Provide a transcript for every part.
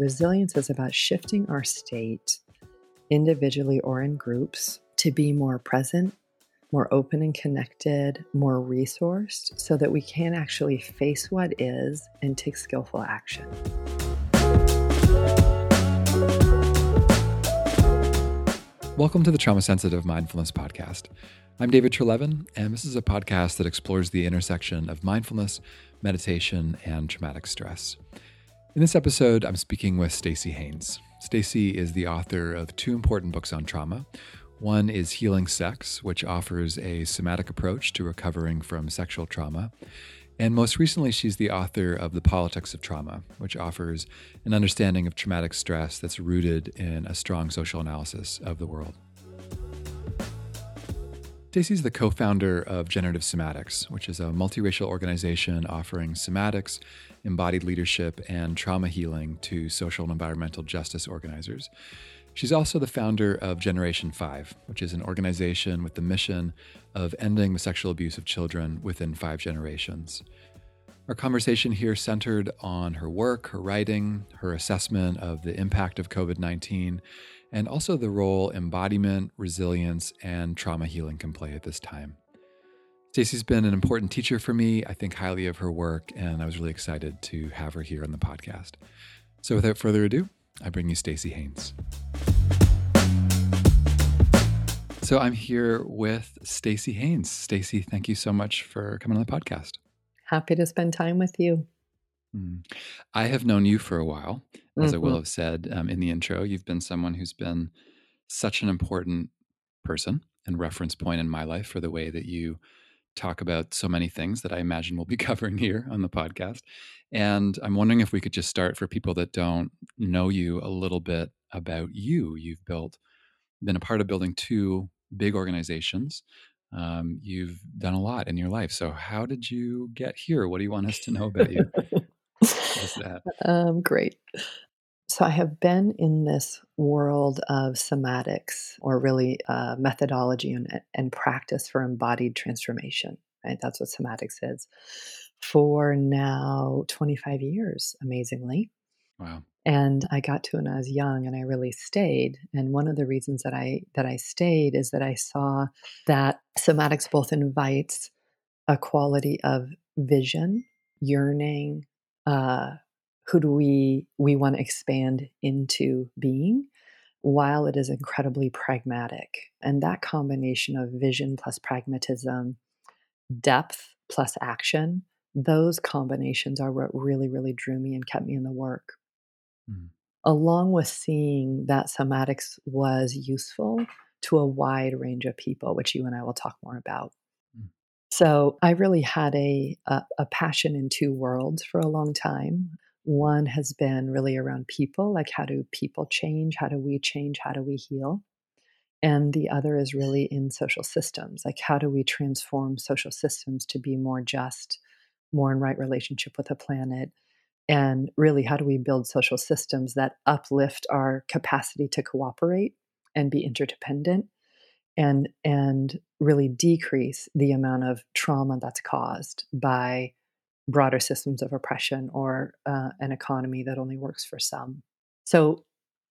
Resilience is about shifting our state individually or in groups to be more present, more open and connected, more resourced, so that we can actually face what is and take skillful action. Welcome to the Trauma Sensitive Mindfulness Podcast. I'm David Treleaven, and this is a podcast that explores the intersection of mindfulness, meditation, and traumatic stress. In this episode, I'm speaking with Staci Haines. Staci is the author of two important books on trauma. One is Healing Sex, which offers a somatic approach to recovering from sexual trauma. And most recently, she's the author of The Politics of Trauma, which offers an understanding of traumatic stress that's rooted in a strong social analysis of the world. Staci's the co founder of Generative Somatics, which is a multiracial organization offering somatics, embodied leadership, and trauma healing to social and environmental justice organizers. She's also the founder of Generation 5, which is an organization with the mission of ending the sexual abuse of children within five generations. Our conversation here centered on her work, her writing, her assessment of the impact of COVID 19, and also the role embodiment, resilience, and trauma healing can play at this time. Staci's been an important teacher for me. I think highly of her work, and I was really excited to have her here on the podcast. So, without further ado, I bring you Staci Haines. So I'm here with Staci Haines. Staci, thank you so much for coming on the podcast. Happy to spend time with you. Mm. I have known you for a while, as mm-hmm. I will mm-hmm. have said um, in the intro. You've been someone who's been such an important person and reference point in my life for the way that you talk about so many things that I imagine we'll be covering here on the podcast. And I'm wondering if we could just start for people that don't know you a little bit about you. You've built, been a part of building two big organizations. Um, you've done a lot in your life. So, how did you get here? What do you want us to know about you? um, great. So, I have been in this world of somatics, or really uh, methodology and, and practice for embodied transformation. Right, that's what somatics is for now 25 years, amazingly. Wow. And I got to when I was young and I really stayed. And one of the reasons that I that I stayed is that I saw that somatics both invites a quality of vision, yearning, uh, who do we we want to expand into being while it is incredibly pragmatic and that combination of vision plus pragmatism depth plus action those combinations are what really, really drew me and kept me in the work. Mm. Along with seeing that somatics was useful to a wide range of people, which you and I will talk more about. Mm. So I really had a, a, a passion in two worlds for a long time. One has been really around people, like how do people change? How do we change? How do we heal? And the other is really in social systems, like how do we transform social systems to be more just, more in right relationship with the planet and really how do we build social systems that uplift our capacity to cooperate and be interdependent and and really decrease the amount of trauma that's caused by broader systems of oppression or uh, an economy that only works for some so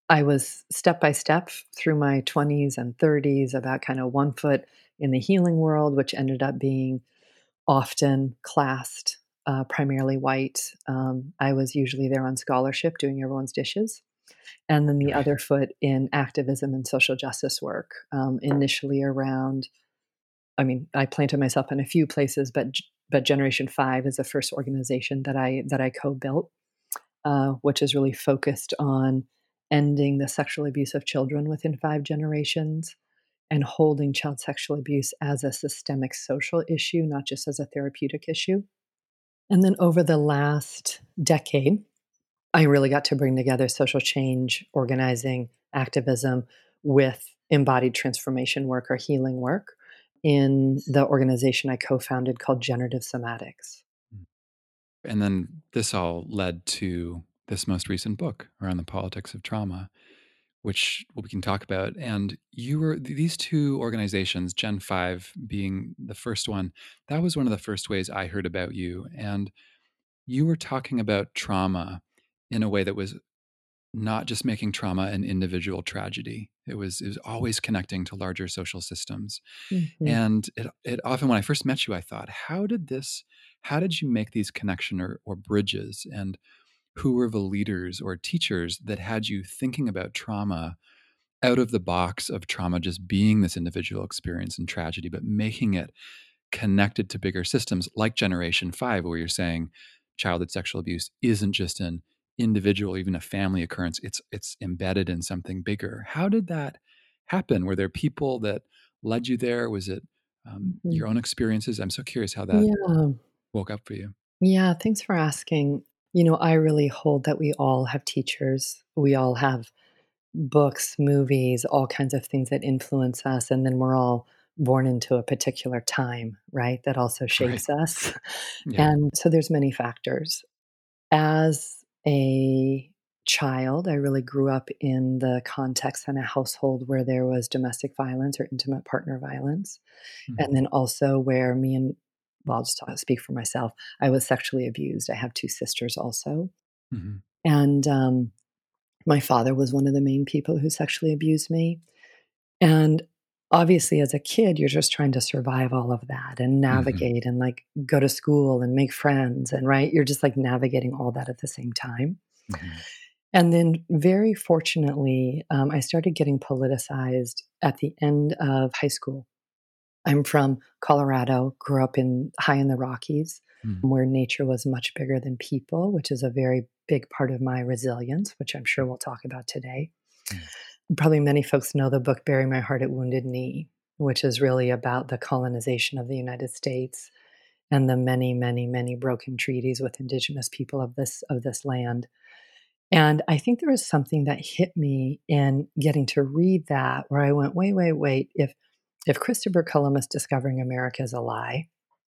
i was step by step through my 20s and 30s about kind of one foot in the healing world which ended up being often classed, uh, primarily white. Um, I was usually there on scholarship doing everyone's dishes. And then the other foot in activism and social justice work, um, initially around, I mean, I planted myself in a few places, but but Generation Five is the first organization that I that I co-built, uh, which is really focused on ending the sexual abuse of children within five generations, and holding child sexual abuse as a systemic social issue, not just as a therapeutic issue. And then over the last decade, I really got to bring together social change, organizing, activism with embodied transformation work or healing work in the organization I co founded called Generative Somatics. Hmm. And then this all led to this most recent book around the politics of trauma which we can talk about. And you were these two organizations, Gen 5 being the first one, that was one of the first ways I heard about you. And you were talking about trauma in a way that was not just making trauma an individual tragedy. It was it was always connecting to larger social systems. Mm-hmm. And it it often when I first met you, I thought, how did this how did you make these connection or, or bridges? And who were the leaders or teachers that had you thinking about trauma out of the box of trauma just being this individual experience and tragedy, but making it connected to bigger systems like Generation 5, where you're saying childhood sexual abuse isn't just an individual, even a family occurrence, it's it's embedded in something bigger. How did that happen? Were there people that led you there? Was it um, Mm-hmm. your own experiences? I'm so curious how that Yeah. woke up for you. Yeah, thanks for asking. You know, I really hold that we all have teachers. We all have books, movies, all kinds of things that influence us. And then we're all born into a particular time, right? That also Right. shapes us. Yeah. And so there's many factors. As a child, I really grew up in the context in a household where there was domestic violence or intimate partner violence. Mhm. And then also where me and well, I'll just speak for myself. I was sexually abused. I have two sisters also. Mhm. And um, my father was one of the main people who sexually abused me. And obviously, as a kid, you're just trying to survive all of that and Mhm. navigate and like go to school and make friends. And right, you're just like navigating all that at the same time. Mhm. And then, very fortunately, um, I started getting politicized at the end of high school. I'm from Colorado, grew up in high in the Rockies, Mhm. where nature was much bigger than people, which is a very big part of my resilience, which I'm sure we'll talk about today. Probably many folks know the book Bury My Heart at Wounded Knee, which is really about the colonization of the United States and the many, many, many broken treaties with indigenous people of this of this land. And I think there was something that hit me in getting to read that where I went, wait, wait, wait. If if Christopher Columbus discovering America is a lie,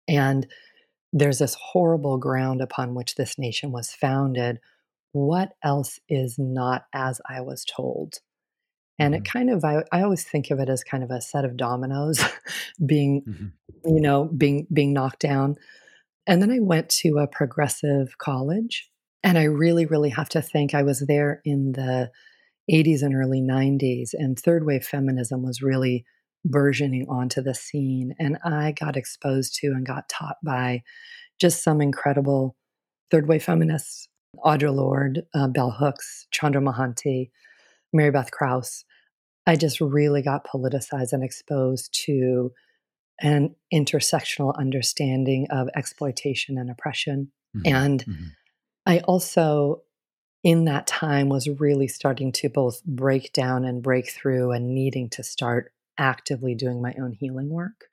and there's this horrible ground upon which this nation was founded, what else is not as I was told? And it Mhm. kind of I, I always think of it as kind of a set of dominoes being, Mhm. you know, being being knocked down. And then I went to a progressive college. And I really, really have to think I was there in the 80s and early 90s, and third wave feminism was really burgeoning onto the scene. And I got exposed to and got taught by just some incredible third wave feminists Audre Lorde, uh, Bell Hooks, Chandra Mohanty, Mary Beth Krause. I just really got politicized and exposed to an intersectional understanding of exploitation and oppression. Mhm. And Mhm. I also, in that time, was really starting to both break down and break through and needing to start actively doing my own healing work.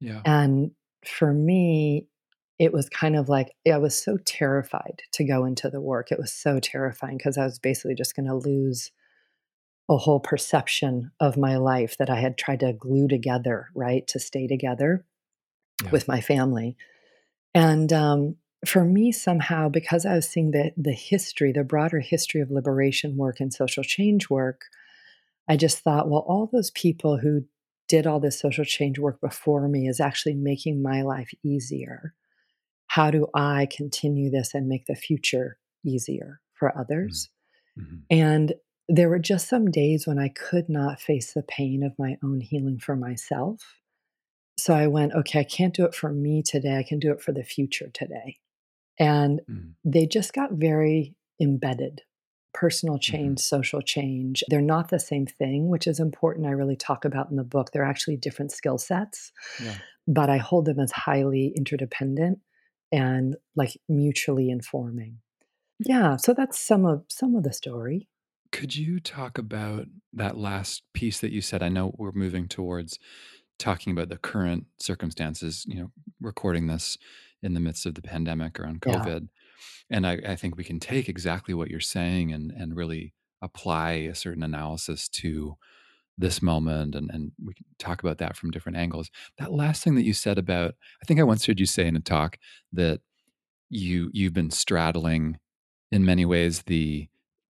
Yeah. And for me, it was kind of like I was so terrified to go into the work. It was so terrifying because I was basically just going to lose a whole perception of my life that I had tried to glue together, right, to stay together Yeah. with my family. And um, for me, somehow, because I was seeing the the history, the broader history of liberation work and social change work, I just thought, well, all those people who did all this social change work before me is actually making my life easier. How do I continue this and make the future easier for others? Mhm. And there were just some days when I could not face the pain of my own healing for myself. So I went, okay, I can't do it for me today. I can do it for the future today. And Mhm. they just got very embedded personal change, social change. They're not the same thing, which is important. I really talk about in the book. They're actually different skill sets, Yeah. but I hold them as highly interdependent and like mutually informing. Yeah, so that's some of some of the story. Could you talk about that last piece that you said? I know we're moving towards talking about the current circumstances, you know, recording this in the midst of the pandemic around Yeah. COVID. And I, I think we can take exactly what you're saying and, and really apply a certain analysis to this moment and, and we can talk about that from different angles. That last thing that you said about, I think I once heard you say in a talk that you you've been straddling in many ways the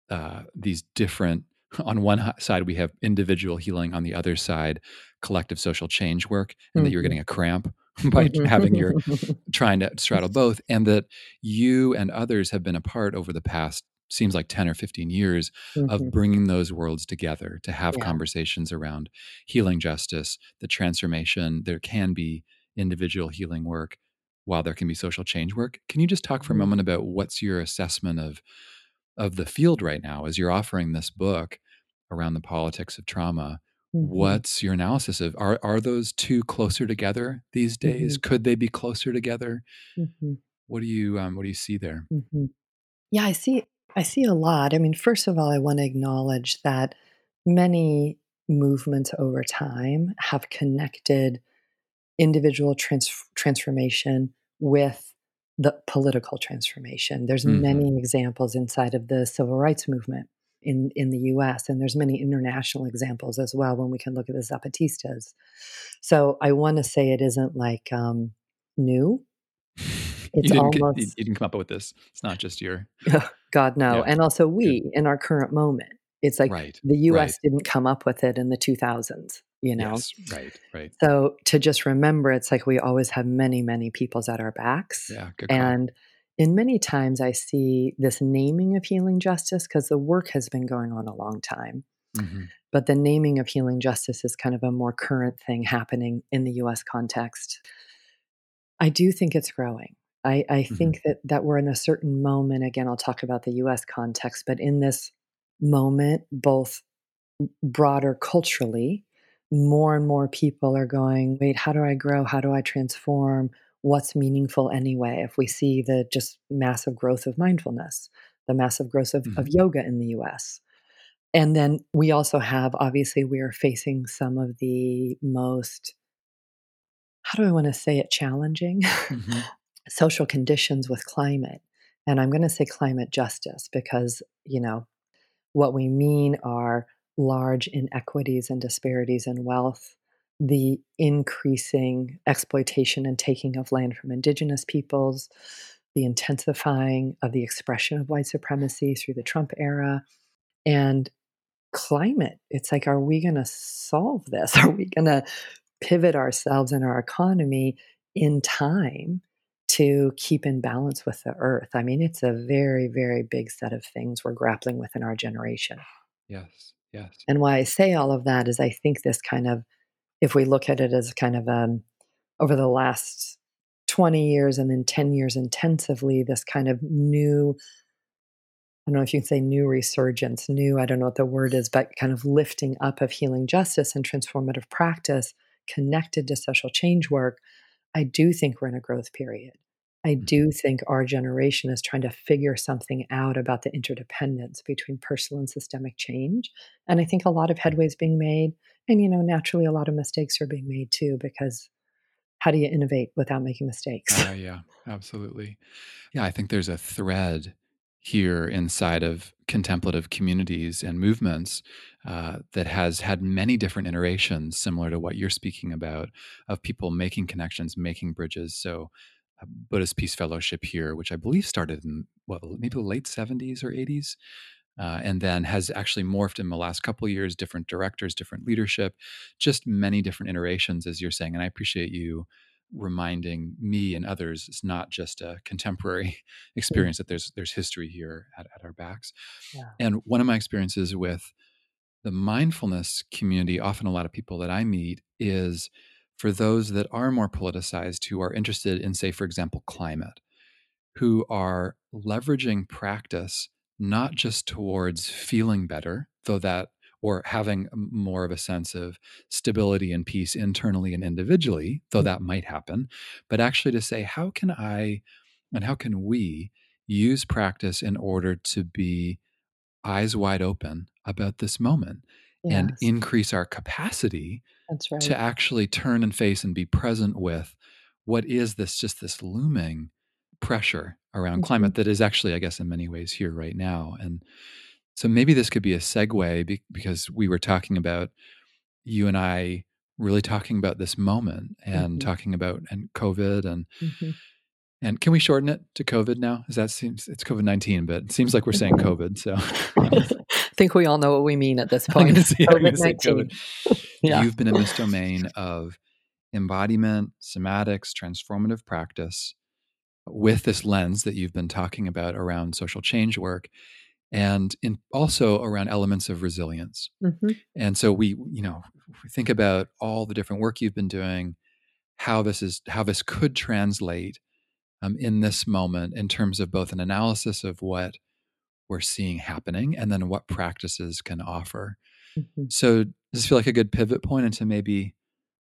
uh, these different on one side we have individual healing on the other side collective social change work and that you're Mhm. getting a cramp by having your trying to straddle both and that you and others have been apart over the past seems like 10 or 15 years mm-hmm. of bringing those worlds together to have yeah. conversations around healing justice, the transformation. There can be individual healing work while there can be social change work. Can you just talk for a mm-hmm. moment about what's your assessment of of the field right now as you're offering this book around the politics of trauma? Mm-hmm. What's your analysis of are are those two closer together these days? Mm-hmm. Could they be closer together? Mm-hmm. What do you um, what do you see there? Mm-hmm. Yeah, I see I see a lot. I mean, first of all, I want to acknowledge that many movements over time have connected individual trans- transformation with the political transformation. There's mm-hmm. many examples inside of the civil rights movement in, in the US, and there's many international examples as well when we can look at the Zapatistas. So I want to say it isn't like um, new. It's you almost you, you, didn't come up with this. It's not just your God no. Yeah. And also we Good. in our current moment. It's like right. the US right. didn't come up with it in the 2000s you know? Yes, right right. So to just remember it's like we always have many many peoples at our backs yeah and in many times i see this naming of healing justice because the work has been going on a long time. Mm-hmm. but the naming of healing justice is kind of a more current thing happening in the us context. I do think it's growing. I, I mm-hmm. think that that we're in a certain moment again i'll talk about the us context but in this moment both broader culturally more and more people are going, wait, how do I grow? How do I transform? What's meaningful anyway? If we see the just massive growth of mindfulness, the massive growth of, mm-hmm. of yoga in the US. And then we also have, obviously, we are facing some of the most, how do I want to say it, challenging mm-hmm. social conditions with climate. And I'm going to say climate justice because, you know, what we mean are large inequities and disparities in wealth, the increasing exploitation and taking of land from indigenous peoples, the intensifying of the expression of white supremacy through the Trump era, and climate. It's like, are we going to solve this? Are we going to pivot ourselves and our economy in time to keep in balance with the earth? I mean, it's a very, very big set of things we're grappling with in our generation. Yes. Yes. And why I say all of that is I think this kind of, if we look at it as kind of um, over the last 20 years and then 10 years intensively, this kind of new, I don't know if you can say new resurgence, new, I don't know what the word is, but kind of lifting up of healing justice and transformative practice connected to social change work. I do think we're in a growth period. I mm-hmm. do think our generation is trying to figure something out about the interdependence between personal and systemic change. And I think a lot of headway is being made. And, you know, naturally, a lot of mistakes are being made too, because how do you innovate without making mistakes? Uh, yeah, absolutely. Yeah, I think there's a thread here inside of contemplative communities and movements uh, that has had many different iterations, similar to what you're speaking about, of people making connections, making bridges. So, Buddhist Peace Fellowship here, which I believe started in what maybe the late 70s or 80s. Uh, and then has actually morphed in the last couple years, different directors, different leadership, just many different iterations, as you're saying. And I appreciate you reminding me and others it's not just a contemporary experience that there's there's history here at, at our backs yeah. and one of my experiences with the mindfulness community often a lot of people that i meet is for those that are more politicized who are interested in, say, for example, climate, who are leveraging practice not just towards feeling better, though that or having more of a sense of stability and peace internally and individually, though mm. that might happen, but actually to say, how can I and how can we use practice in order to be eyes wide open about this moment yes. and increase our capacity that's right. To actually turn and face and be present with what is this just this looming pressure around mm-hmm. climate that is actually, I guess, in many ways here right now. And so maybe this could be a segue be- because we were talking about you and I really talking about this moment and mm-hmm. talking about and COVID and mm-hmm. and can we shorten it to COVID now? Is that seems it's COVID nineteen, but it seems like we're saying COVID. So think we all know what we mean at this point. Yeah. you've been in this domain of embodiment, somatics, transformative practice with this lens that you've been talking about around social change work. and in also around elements of resilience. Mm-hmm. And so we, you know, we think about all the different work you've been doing, how this is how this could translate um, in this moment in terms of both an analysis of what we're seeing happening and then what practices can offer. Mm-hmm. So does this feel like a good pivot point into maybe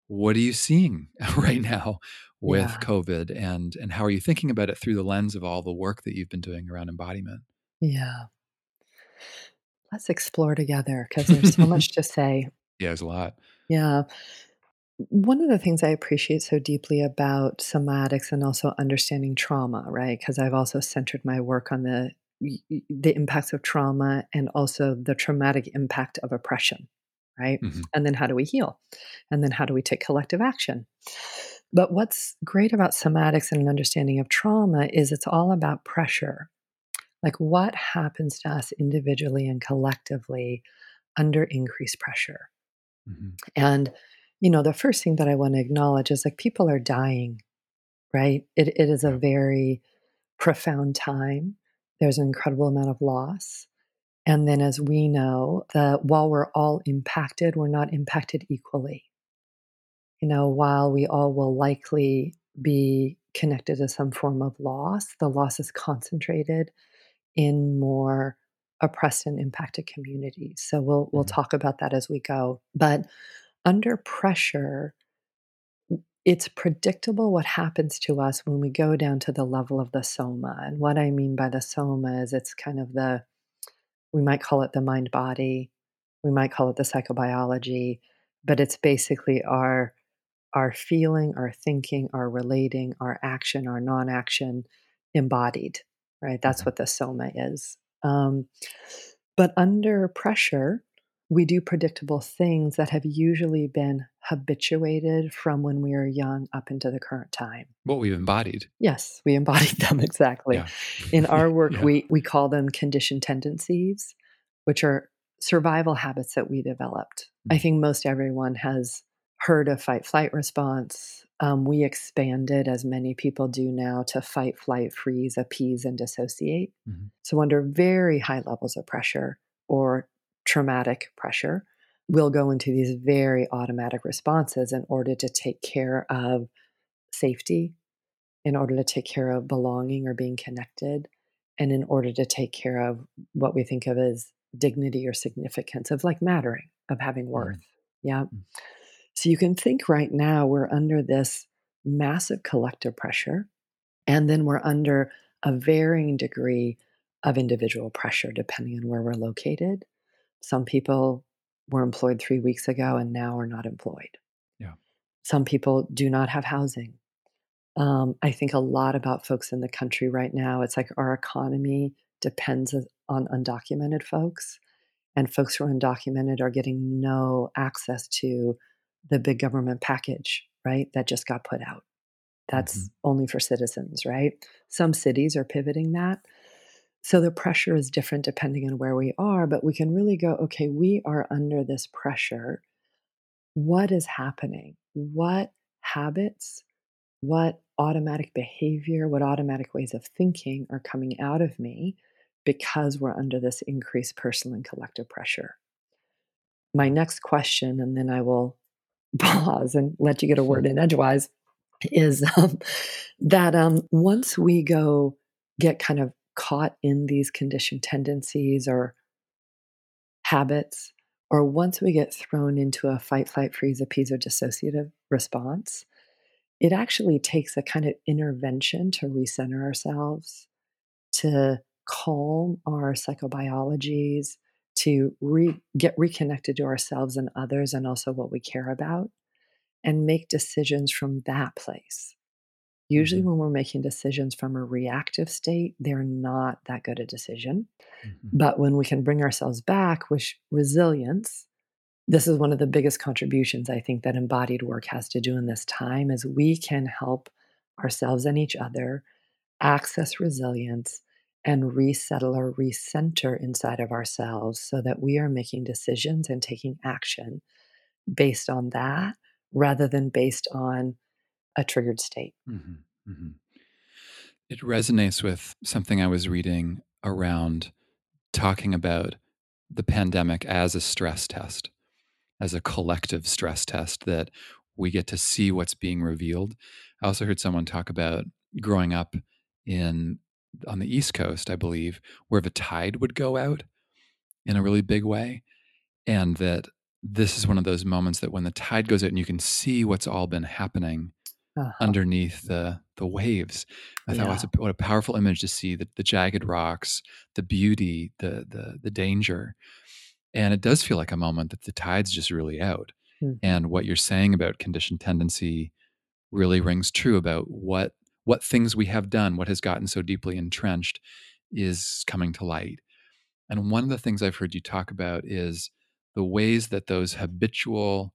what are you seeing right now with yeah. COVID and and how are you thinking about it through the lens of all the work that you've been doing around embodiment? Yeah. Let's explore together because there's so much to say. Yeah, there's a lot. Yeah. One of the things I appreciate so deeply about somatics and also understanding trauma, right? Because I've also centered my work on the the impacts of trauma and also the traumatic impact of oppression, right? Mm-hmm. And then how do we heal? And then how do we take collective action? But what's great about somatics and an understanding of trauma is it's all about pressure. Like what happens to us individually and collectively under increased pressure. Mm-hmm. And, you know, the first thing that I want to acknowledge is like people are dying, right? It, it is a very profound time. There's an incredible amount of loss. And then, as we know, that while we're all impacted, we're not impacted equally you know, while we all will likely be connected to some form of loss, the loss is concentrated in more oppressed and impacted communities. So we'll we'll mm-hmm. talk about that as we go. But under pressure, it's predictable what happens to us when we go down to the level of the soma. And what I mean by the soma is it's kind of the we might call it the mind body, we might call it the psychobiology, but it's basically our our feeling, our thinking, our relating, our action, our non action embodied, right? That's mm-hmm. what the soma is. Um, but under pressure, we do predictable things that have usually been habituated from when we were young up into the current time. What we've embodied. Yes, we embodied them exactly. Yeah. In our work, yeah. we, we call them conditioned tendencies, which are survival habits that we developed. Mm-hmm. I think most everyone has heard of fight flight response. Um, we expanded, as many people do now, to fight, flight, freeze, appease, and dissociate. Mm-hmm. So, under very high levels of pressure or traumatic pressure, we'll go into these very automatic responses in order to take care of safety, in order to take care of belonging or being connected, and in order to take care of what we think of as dignity or significance of like mattering, of having worth. Yeah. Mm-hmm. So you can think right now we're under this massive collective pressure, and then we're under a varying degree of individual pressure depending on where we're located. Some people were employed three weeks ago and now are not employed. Yeah. Some people do not have housing. Um, I think a lot about folks in the country right now. It's like our economy depends on undocumented folks, and folks who are undocumented are getting no access to the big government package, right? That just got put out. That's mm-hmm. only for citizens, right? Some cities are pivoting that. So the pressure is different depending on where we are, but we can really go, okay, we are under this pressure. What is happening? What habits, what automatic behavior, what automatic ways of thinking are coming out of me because we're under this increased personal and collective pressure? My next question, and then I will pause and let you get a word in edgewise is um, that um, once we go get kind of caught in these conditioned tendencies or habits, or once we get thrown into a fight, flight, freeze, appease, or dissociative response, it actually takes a kind of intervention to recenter ourselves, to calm our psychobiologies, to re- get reconnected to ourselves and others and also what we care about and make decisions from that place. Usually, mm-hmm. when we're making decisions from a reactive state, they're not that good a decision. Mm-hmm. But when we can bring ourselves back with resilience, this is one of the biggest contributions I think that embodied work has to do in this time is we can help ourselves and each other access resilience and resettle or recenter inside of ourselves so that we are making decisions and taking action based on that rather than based on a triggered state. Mm-hmm, mm-hmm. It resonates with something I was reading around talking about the pandemic as a stress test, as a collective stress test that we get to see what's being revealed. I also heard someone talk about growing up in on the East Coast, I believe, where the tide would go out in a really big way. And that this is one of those moments that when the tide goes out and you can see what's all been happening uh-huh. underneath the the waves. I yeah. thought, what a, what a powerful image to see the, the jagged rocks, the beauty, the the the danger, and it does feel like a moment that the tide's just really out. Mm-hmm. And what you're saying about conditioned tendency really rings true about what what things we have done, what has gotten so deeply entrenched, is coming to light. And one of the things I've heard you talk about is the ways that those habitual,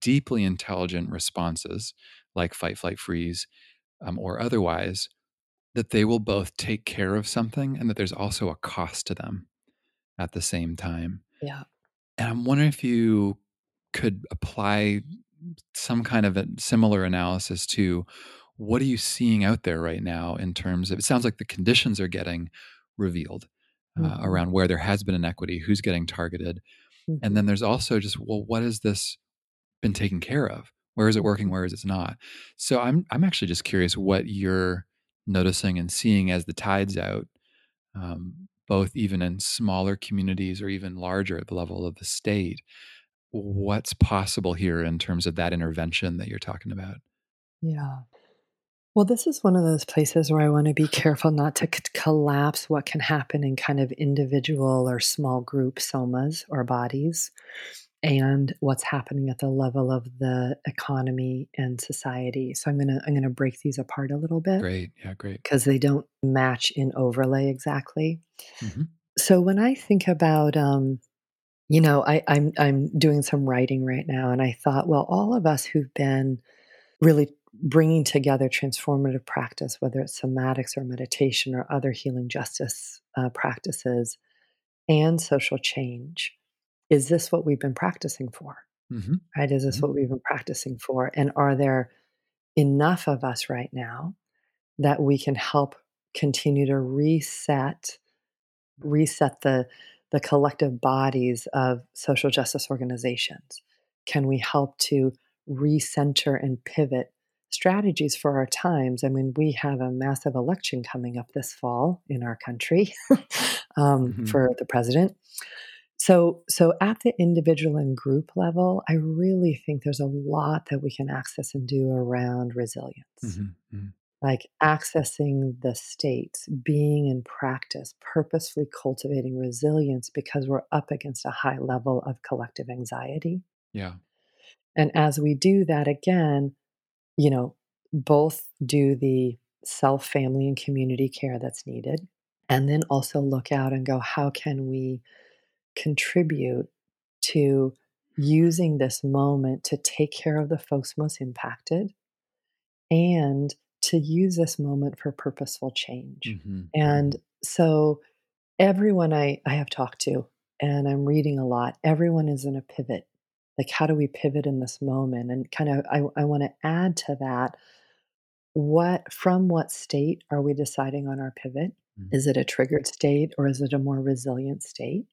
deeply intelligent responses, like fight, flight, freeze, um, or otherwise, that they will both take care of something and that there's also a cost to them at the same time. Yeah. And I'm wondering if you could apply some kind of a similar analysis to what are you seeing out there right now in terms of it sounds like the conditions are getting revealed uh, mm-hmm. around where there has been inequity, who's getting targeted. Mm-hmm. And then there's also just, well, what has this been taken care of? Where is it working? Where is it not? So I'm I'm actually just curious what you're noticing and seeing as the tides out, um, both even in smaller communities or even larger at the level of the state. What's possible here in terms of that intervention that you're talking about? Yeah. Well, this is one of those places where I want to be careful not to c- collapse what can happen in kind of individual or small group somas or bodies and what's happening at the level of the economy and society. So I'm to I'm to break these apart a little bit. Great. Yeah, great. Cuz they don't match in overlay exactly. Mm-hmm. So when I think about um you know, I, I'm I'm doing some writing right now, and I thought, well, all of us who've been really bringing together transformative practice, whether it's somatics or meditation or other healing justice uh, practices, and social change, is this what we've been practicing for? Mm-hmm. Right? Is this mm-hmm. what we've been practicing for? And are there enough of us right now that we can help continue to reset, reset the the collective bodies of social justice organizations? Can we help to recenter and pivot strategies for our times? I mean, we have a massive election coming up this fall in our country um, mm-hmm. for the president. So, so at the individual and group level, I really think there's a lot that we can access and do around resilience. Mm-hmm, mm-hmm. Like accessing the states, being in practice, purposefully cultivating resilience because we're up against a high level of collective anxiety. Yeah. And as we do that again, you know, both do the self, family, and community care that's needed, and then also look out and go, how can we contribute to using this moment to take care of the folks most impacted and to use this moment for purposeful change. Mm-hmm. And so, everyone I, I have talked to, and I'm reading a lot, everyone is in a pivot. Like, how do we pivot in this moment? And kind of, I, I want to add to that what from what state are we deciding on our pivot? Mm-hmm. Is it a triggered state or is it a more resilient state?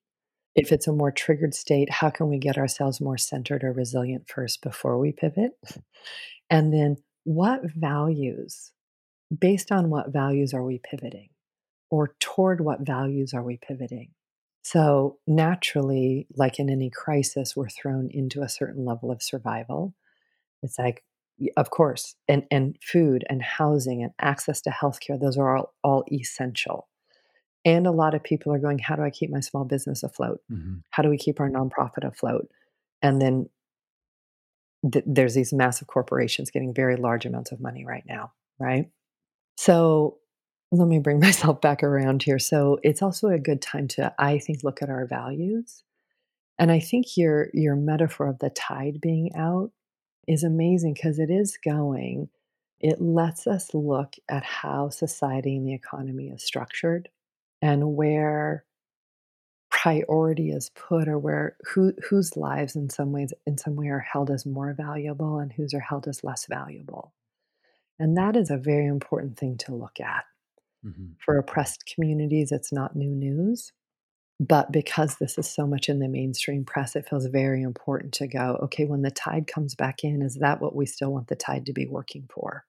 If it's a more triggered state, how can we get ourselves more centered or resilient first before we pivot? And then what values, based on what values are we pivoting? Or toward what values are we pivoting? So, naturally, like in any crisis, we're thrown into a certain level of survival. It's like, of course, and, and food and housing and access to healthcare, those are all, all essential. And a lot of people are going, How do I keep my small business afloat? Mm-hmm. How do we keep our nonprofit afloat? And then th- there's these massive corporations getting very large amounts of money right now, right? So let me bring myself back around here. So it's also a good time to, I think, look at our values. And I think your your metaphor of the tide being out is amazing because it is going. It lets us look at how society and the economy is structured and where priority is put or where who whose lives in some ways in some way are held as more valuable and whose are held as less valuable and that is a very important thing to look at mm-hmm. for oppressed communities it's not new news But because this is so much in the mainstream press, it feels very important to go, okay, when the tide comes back in, is that what we still want the tide to be working for?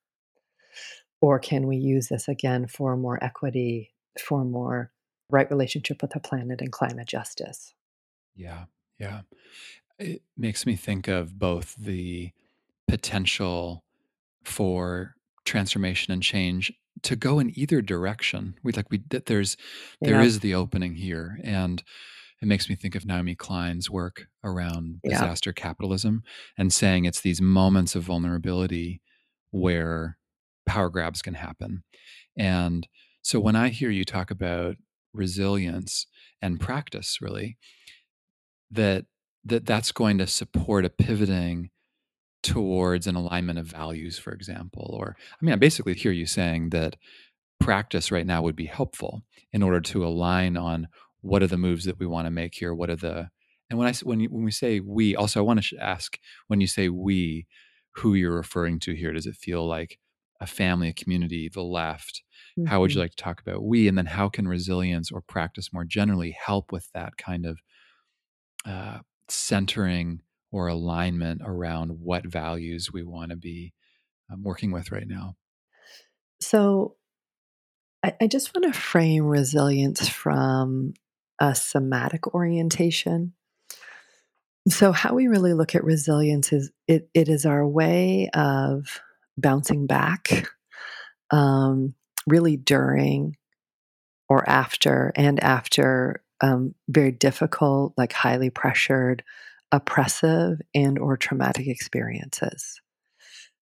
Or can we use this again for more equity, for more right relationship with the planet and climate justice? Yeah, yeah. It makes me think of both the potential for transformation and change to go in either direction. We like we that there's there Yeah. is the opening here, and it makes me think of Naomi Klein's work around Yeah. disaster capitalism and saying it's these moments of vulnerability where power grabs can happen. And so when I hear you talk about resilience and practice, really, that that that's going to support a pivoting towards an alignment of values, for example. Or I mean, I basically hear you saying that practice right now would be helpful in order to align on what are the moves that we want to make here. What are the and when I when you, when we say we, also I want to ask when you say we, who you're referring to here. Does it feel like a family, a community, the left? How would you Mhm. like to talk about we? And then how can resilience or practice more generally help with that kind of uh, centering or alignment around what values we want to be um, working with right now? So I, I just want to frame resilience from a somatic orientation. So, how we really look at resilience is it, it is our way of bouncing back, um, really during or after and after um, very difficult, like highly pressured, oppressive, and or traumatic experiences.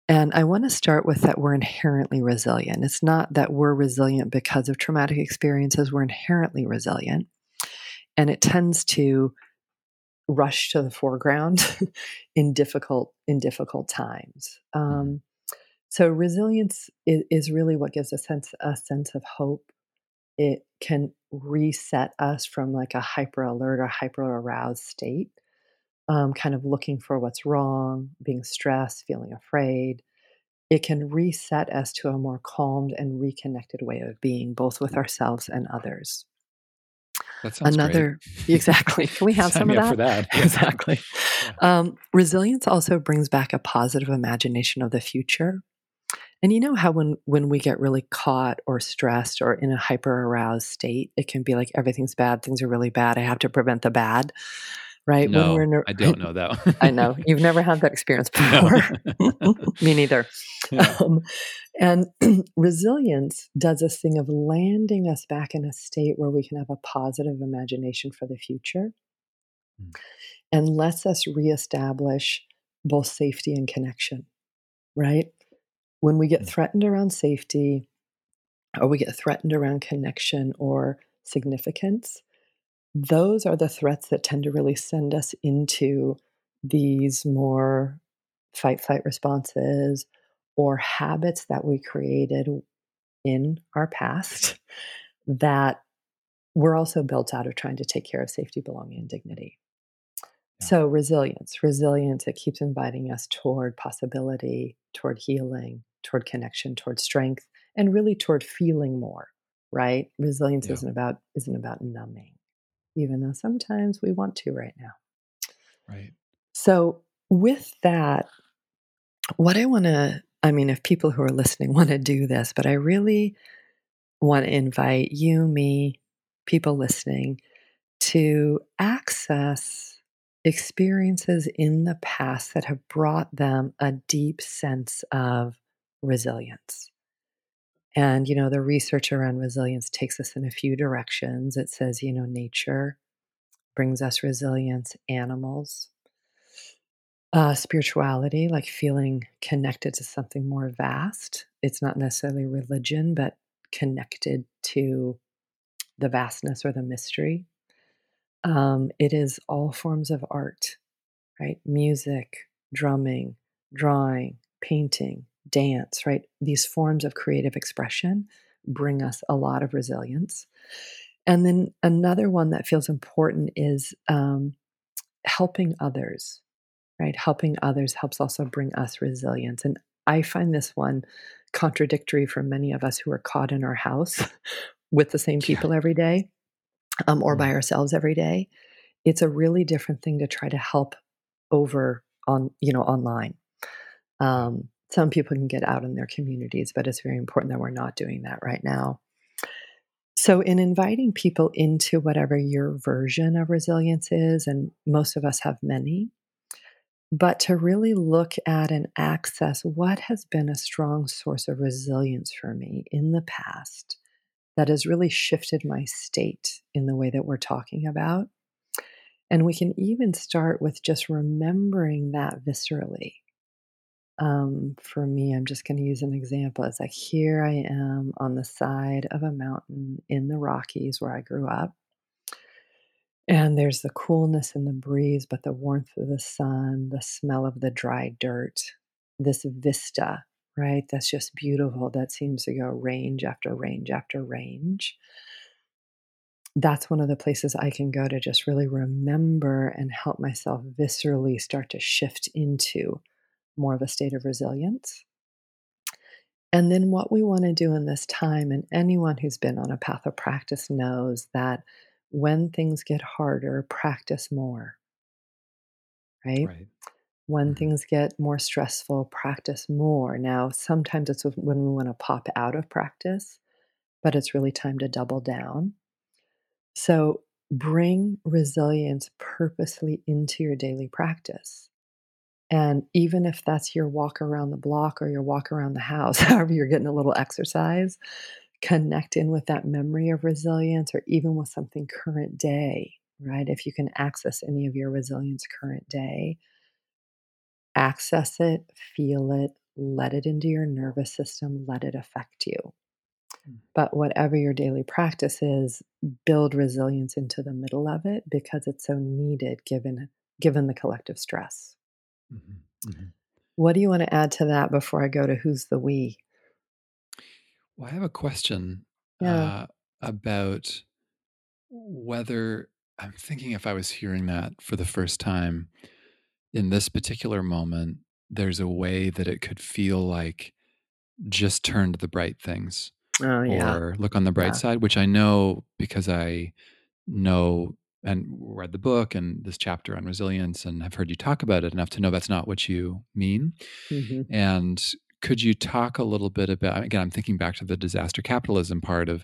And I want to start with that we're inherently resilient. It's not that we're resilient because of traumatic experiences, we're inherently resilient. And it tends to rush to the foreground in difficult in difficult times. Mhm. Um, so resilience is, is really what gives a sense a sense of hope. It can reset us from like a hyper alert or hyper aroused state, um, kind of looking for what's wrong, being stressed, feeling afraid. It can reset us to a more calmed and reconnected way of being, both with ourselves and others. That sounds Another great. exactly. Can we have some of that? that. Yeah. Exactly. Yeah. Um, resilience also brings back a positive imagination of the future. And you know how when when we get really caught or stressed or in a hyper aroused state, it can be like everything's bad, things are really bad. I have to prevent the bad, right? When we're No, in I don't know that. I know you've never had that experience No. before. Me neither. Yeah. Um, and resilience does this thing of landing us back in a state where we can have a positive imagination for the future Mm. and lets us reestablish both safety and connection, right? When we get Mm. threatened around safety or we get threatened around connection or significance, those are the threats that tend to really send us into these more fight flight responses or habits that we created in our past that were also built out of trying to take care of safety, belonging, and dignity. Yeah. So, resilience, resilience, it keeps inviting us toward possibility, toward healing, toward connection, toward strength, and really toward feeling more, right? Resilience Yeah. isn't about isn't about numbing, even though sometimes we want to right now. Right. So, with that, what I want to, I mean, if people who are listening want to do this, but I really want to invite you, me, people listening to access experiences in the past that have brought them a deep sense of resilience. And, you know, the research around resilience takes us in a few directions. It says, you know, nature brings us resilience, animals, uh, spirituality, like feeling connected to something more vast. It's not necessarily religion, but connected to the vastness or the mystery. Um, it is all forms of art, right? Music, drumming, drawing, painting, dance, right? These forms of creative expression bring us a lot of resilience. And then another one that feels important is um, helping others, right? Helping others helps also bring us resilience. And I find this one contradictory for many of us who are caught in our house with the same people every day. um, or by mm. ourselves every day. It's a really different thing to try to help over on you know online. Um, some people can get out in their communities, but it's very important that we're not doing that right now. So, in inviting people into whatever your version of resilience is, and most of us have many, but to really look at and access what has been a strong source of resilience for me in the past that has really shifted my state in the way that we're talking about. And we can even start with just remembering that viscerally. Um, for me, I'm just going to use an example. It's like here I am on the side of a mountain in the Rockies where I grew up. And there's the coolness and the breeze, but the warmth of the sun, the smell of the dry dirt, this vista, right? That's just beautiful. That seems to go range after range after range. That's one of the places I can go to just really remember and help myself viscerally start to shift into more of a state of resilience. And then, what we want to do in this time, and anyone who's been on a path of practice knows that when things get harder, practice more, right? right. When mm-hmm. things get more stressful, practice more. Now, sometimes it's when we want to pop out of practice, but it's really time to double down. So, bring resilience purposely into your daily practice. And even if that's your walk around the block or your walk around the house, however, you're getting a little exercise, connect in with that memory of resilience or even with something current day, right? If you can access any of your resilience current day, access it, feel it, let it into your nervous system, let it affect you. Hmm. But whatever your daily practice is, build resilience into the middle of it because it's so needed given given the collective stress. Mm-hmm. Mm-hmm. What do you want to add to that before I go to who's the we? Well, I have a question yeah. uh, about whether I'm thinking if I was hearing that for the first time in this particular moment, there's a way that it could feel like just turn to the bright things oh, yeah. or look on the bright yeah. side, which I know because I know and read the book and this chapter on resilience and have heard you talk about it enough to know that's not what you mean. Mm-hmm. And could you talk a little bit about again i'm thinking back to the disaster capitalism part of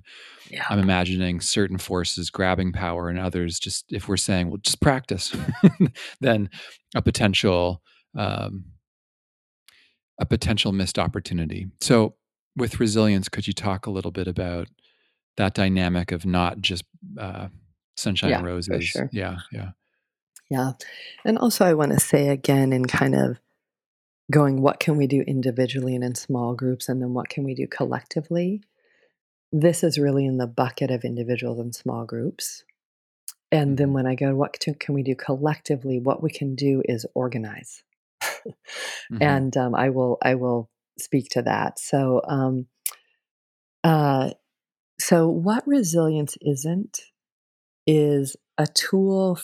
yeah. i'm imagining certain forces grabbing power and others just if we're saying well just practice then a potential um, a potential missed opportunity so with resilience could you talk a little bit about that dynamic of not just uh, sunshine yeah, roses sure. yeah yeah yeah and also i want to say again in kind of going, what can we do individually and in small groups, and then what can we do collectively? This is really in the bucket of individuals and small groups. And then mm-hmm. when I go, what can we do collectively? What we can do is organize, mm-hmm. and um, I will I will speak to that. So, um, uh, so what resilience isn't is a tool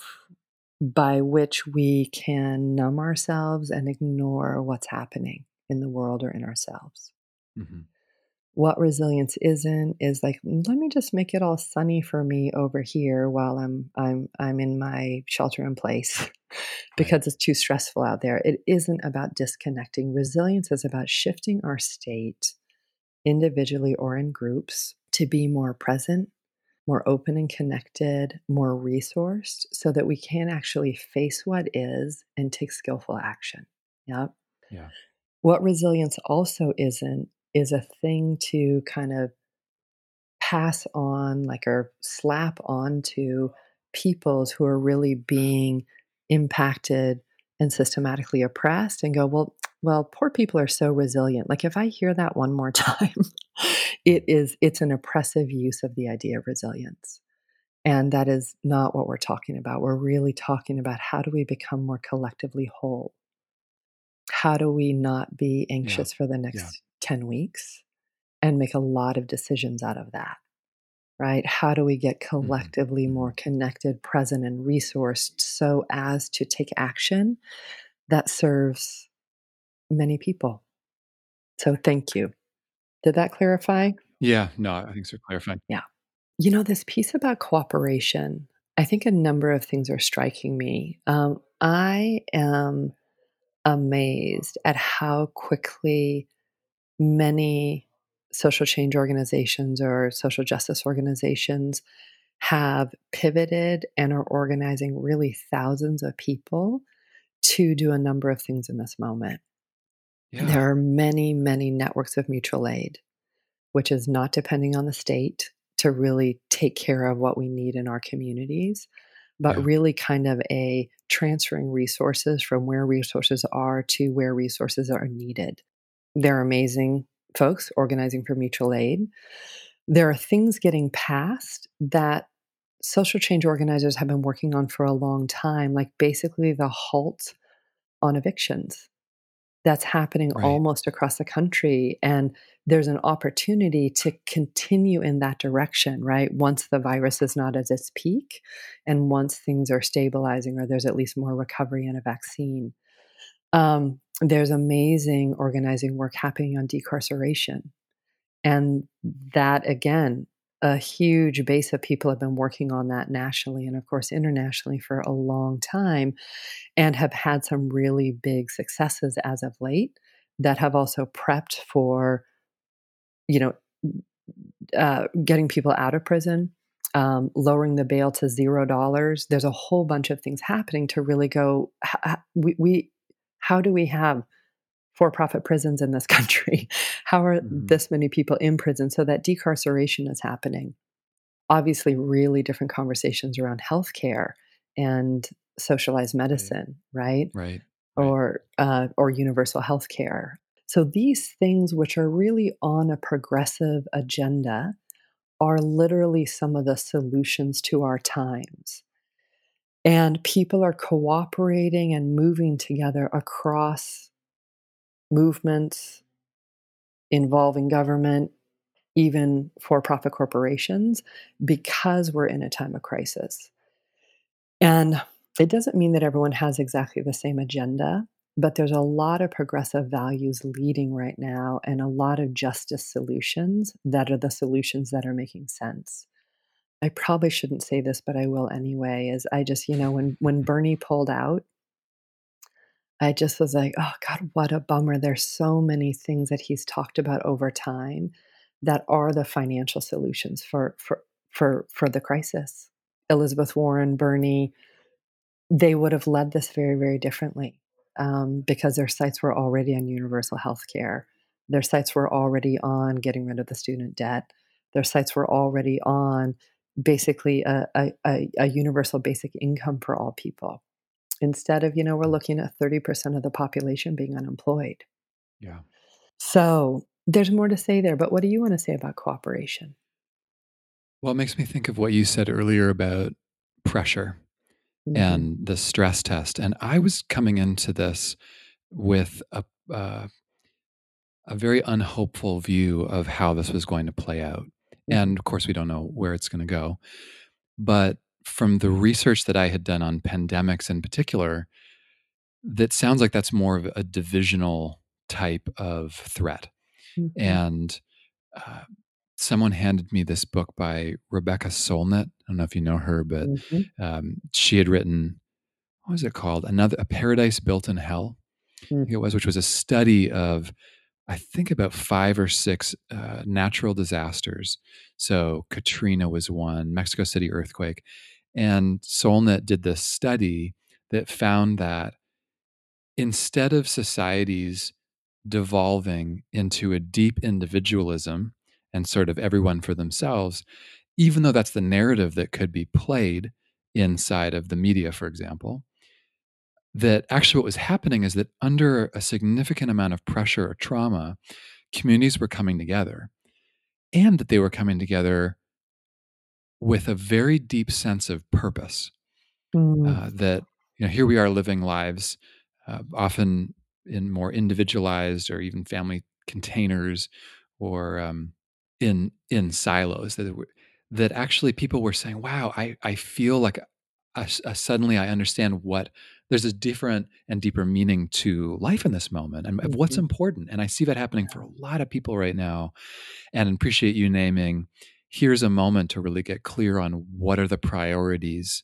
by which we can numb ourselves and ignore what's happening in the world or in ourselves. Mm-hmm. What resilience isn't is like let me just make it all sunny for me over here while I'm I'm I'm in my shelter in place because right. it's too stressful out there. It isn't about disconnecting. Resilience is about shifting our state individually or in groups to be more present more open and connected, more resourced, so that we can actually face what is and take skillful action. Yep. Yeah. What resilience also isn't is a thing to kind of pass on, like, or slap onto peoples who are really being impacted and systematically oppressed and go, well, well, poor people are so resilient. Like if I hear that one more time, it is it's an oppressive use of the idea of resilience. And that is not what we're talking about. We're really talking about how do we become more collectively whole? How do we not be anxious yeah. for the next yeah. 10 weeks and make a lot of decisions out of that? Right? How do we get mm-hmm. collectively mm-hmm. more connected, present, and resourced so as to take action that serves many people. So thank you. Did that clarify? Yeah, no, I think so. Clarifying. Yeah. You know, this piece about cooperation, I think a number of things are striking me. Um, I am amazed at how quickly many social change organizations or social justice organizations have pivoted and are organizing really thousands of people to do a number of things in this moment. Yeah. There are many, many networks of mutual aid, which is not depending on the state to really take care of what we need in our communities, but Yeah. really kind of a transferring resources from where resources are to where resources are needed. They're amazing folks organizing for mutual aid. There are things getting passed that social change organizers have been working on for a long time, like basically the halt on evictions that's happening Right. almost across the country. And there's an opportunity to continue in that direction, right? Once the virus is not at its peak and once things are stabilizing or there's at least more recovery and a vaccine. Um, there's amazing organizing work happening on decarceration. And that, again, a huge base of people have been working on that nationally and, of course, internationally for a long time and have had some really big successes as of late that have also prepped for, you know, uh, getting people out of prison, um, lowering the bail to zero dollars. There's a whole bunch of things happening to really go. h- h- We, we how do we have for-profit prisons in this country? How are Mhm. this many people in prison? So that decarceration is happening. Obviously, really different conversations around healthcare and socialized medicine, right? Right. Right. or uh, or universal health care. So these things, which are really on a progressive agenda, are literally some of the solutions to our times. And people are cooperating and moving together across movements involving government, even for profit corporations, because we're in a time of crisis. And it doesn't mean that everyone has exactly the same agenda, but there's a lot of progressive values leading right now and a lot of justice solutions that are the solutions that are making sense. I probably shouldn't say this, but I will anyway. Is I just, you know, when when Bernie pulled out, I just was like, oh God, what a bummer. There's so many things that he's talked about over time that are the financial solutions for for for for the crisis. Elizabeth Warren, Bernie, they would have led this very, very differently um, because their sights were already on universal health care. Their sights were already on getting rid of the student debt. Their sights were already on basically a, a, a, a universal basic income for all people. Instead of, you know, we're looking at 30% of the population being unemployed. Yeah. So there's more to say there, but what do you want to say about cooperation? Well, it makes me think of what you said earlier about pressure Mhm. and the stress test. And I was coming into this with a uh, a very unhopeful view of how this was going to play out. And of course, we don't know where it's going to go. But from the research that I had done on pandemics in particular, that sounds like that's more of a divisional type of threat. Mhm. And uh, someone handed me this book by Rebecca Solnit. I don't know if you know her, but Mhm. um, she had written what was it called? Another a Paradise Built in Hell. I think it was, which was a study of I think about five or six uh, natural disasters. So Katrina was one, Mexico City earthquake, and Solnit did this study that found that instead of societies devolving into a deep individualism and sort of everyone for themselves, even though that's the narrative that could be played inside of the media, for example, that actually what was happening is that under a significant amount of pressure or trauma, communities were coming together and that they were coming together with a very deep sense of purpose Mm. uh, that you know here we are living lives uh, often in more individualized or even family containers or um, in in silos that were- that actually people were saying wow i i feel like a, a- suddenly i understand what there's a different and deeper meaning to life in this moment and of what's important. And i see that happening for a lot of people right now and appreciate you naming here's a moment to really get clear on what are the priorities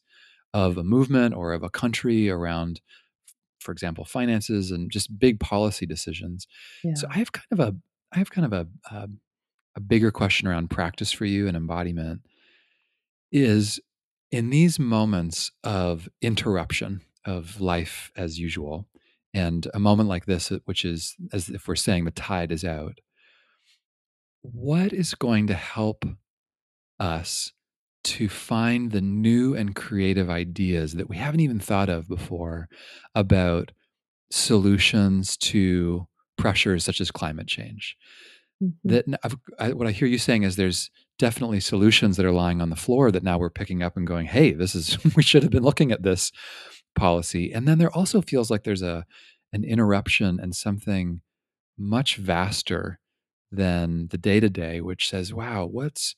of a movement or of a country around for example finances and just big policy decisions yeah. so i have kind of a i have kind of a, a a bigger question around practice for you and embodiment is in these moments of interruption of life as usual and a moment like this uh, which is as if we're saying the tide is out what is going to help us to find the new and creative ideas that we haven't even thought of before about solutions to pressures such as climate change. Mm-hmm. That I, what I hear you saying is there's definitely solutions that are lying on the floor that now we're picking up and going, "Hey, this is we should have been looking at this policy." And then there also feels like there's a an interruption and something much vaster than the day to day, which says, "Wow, what's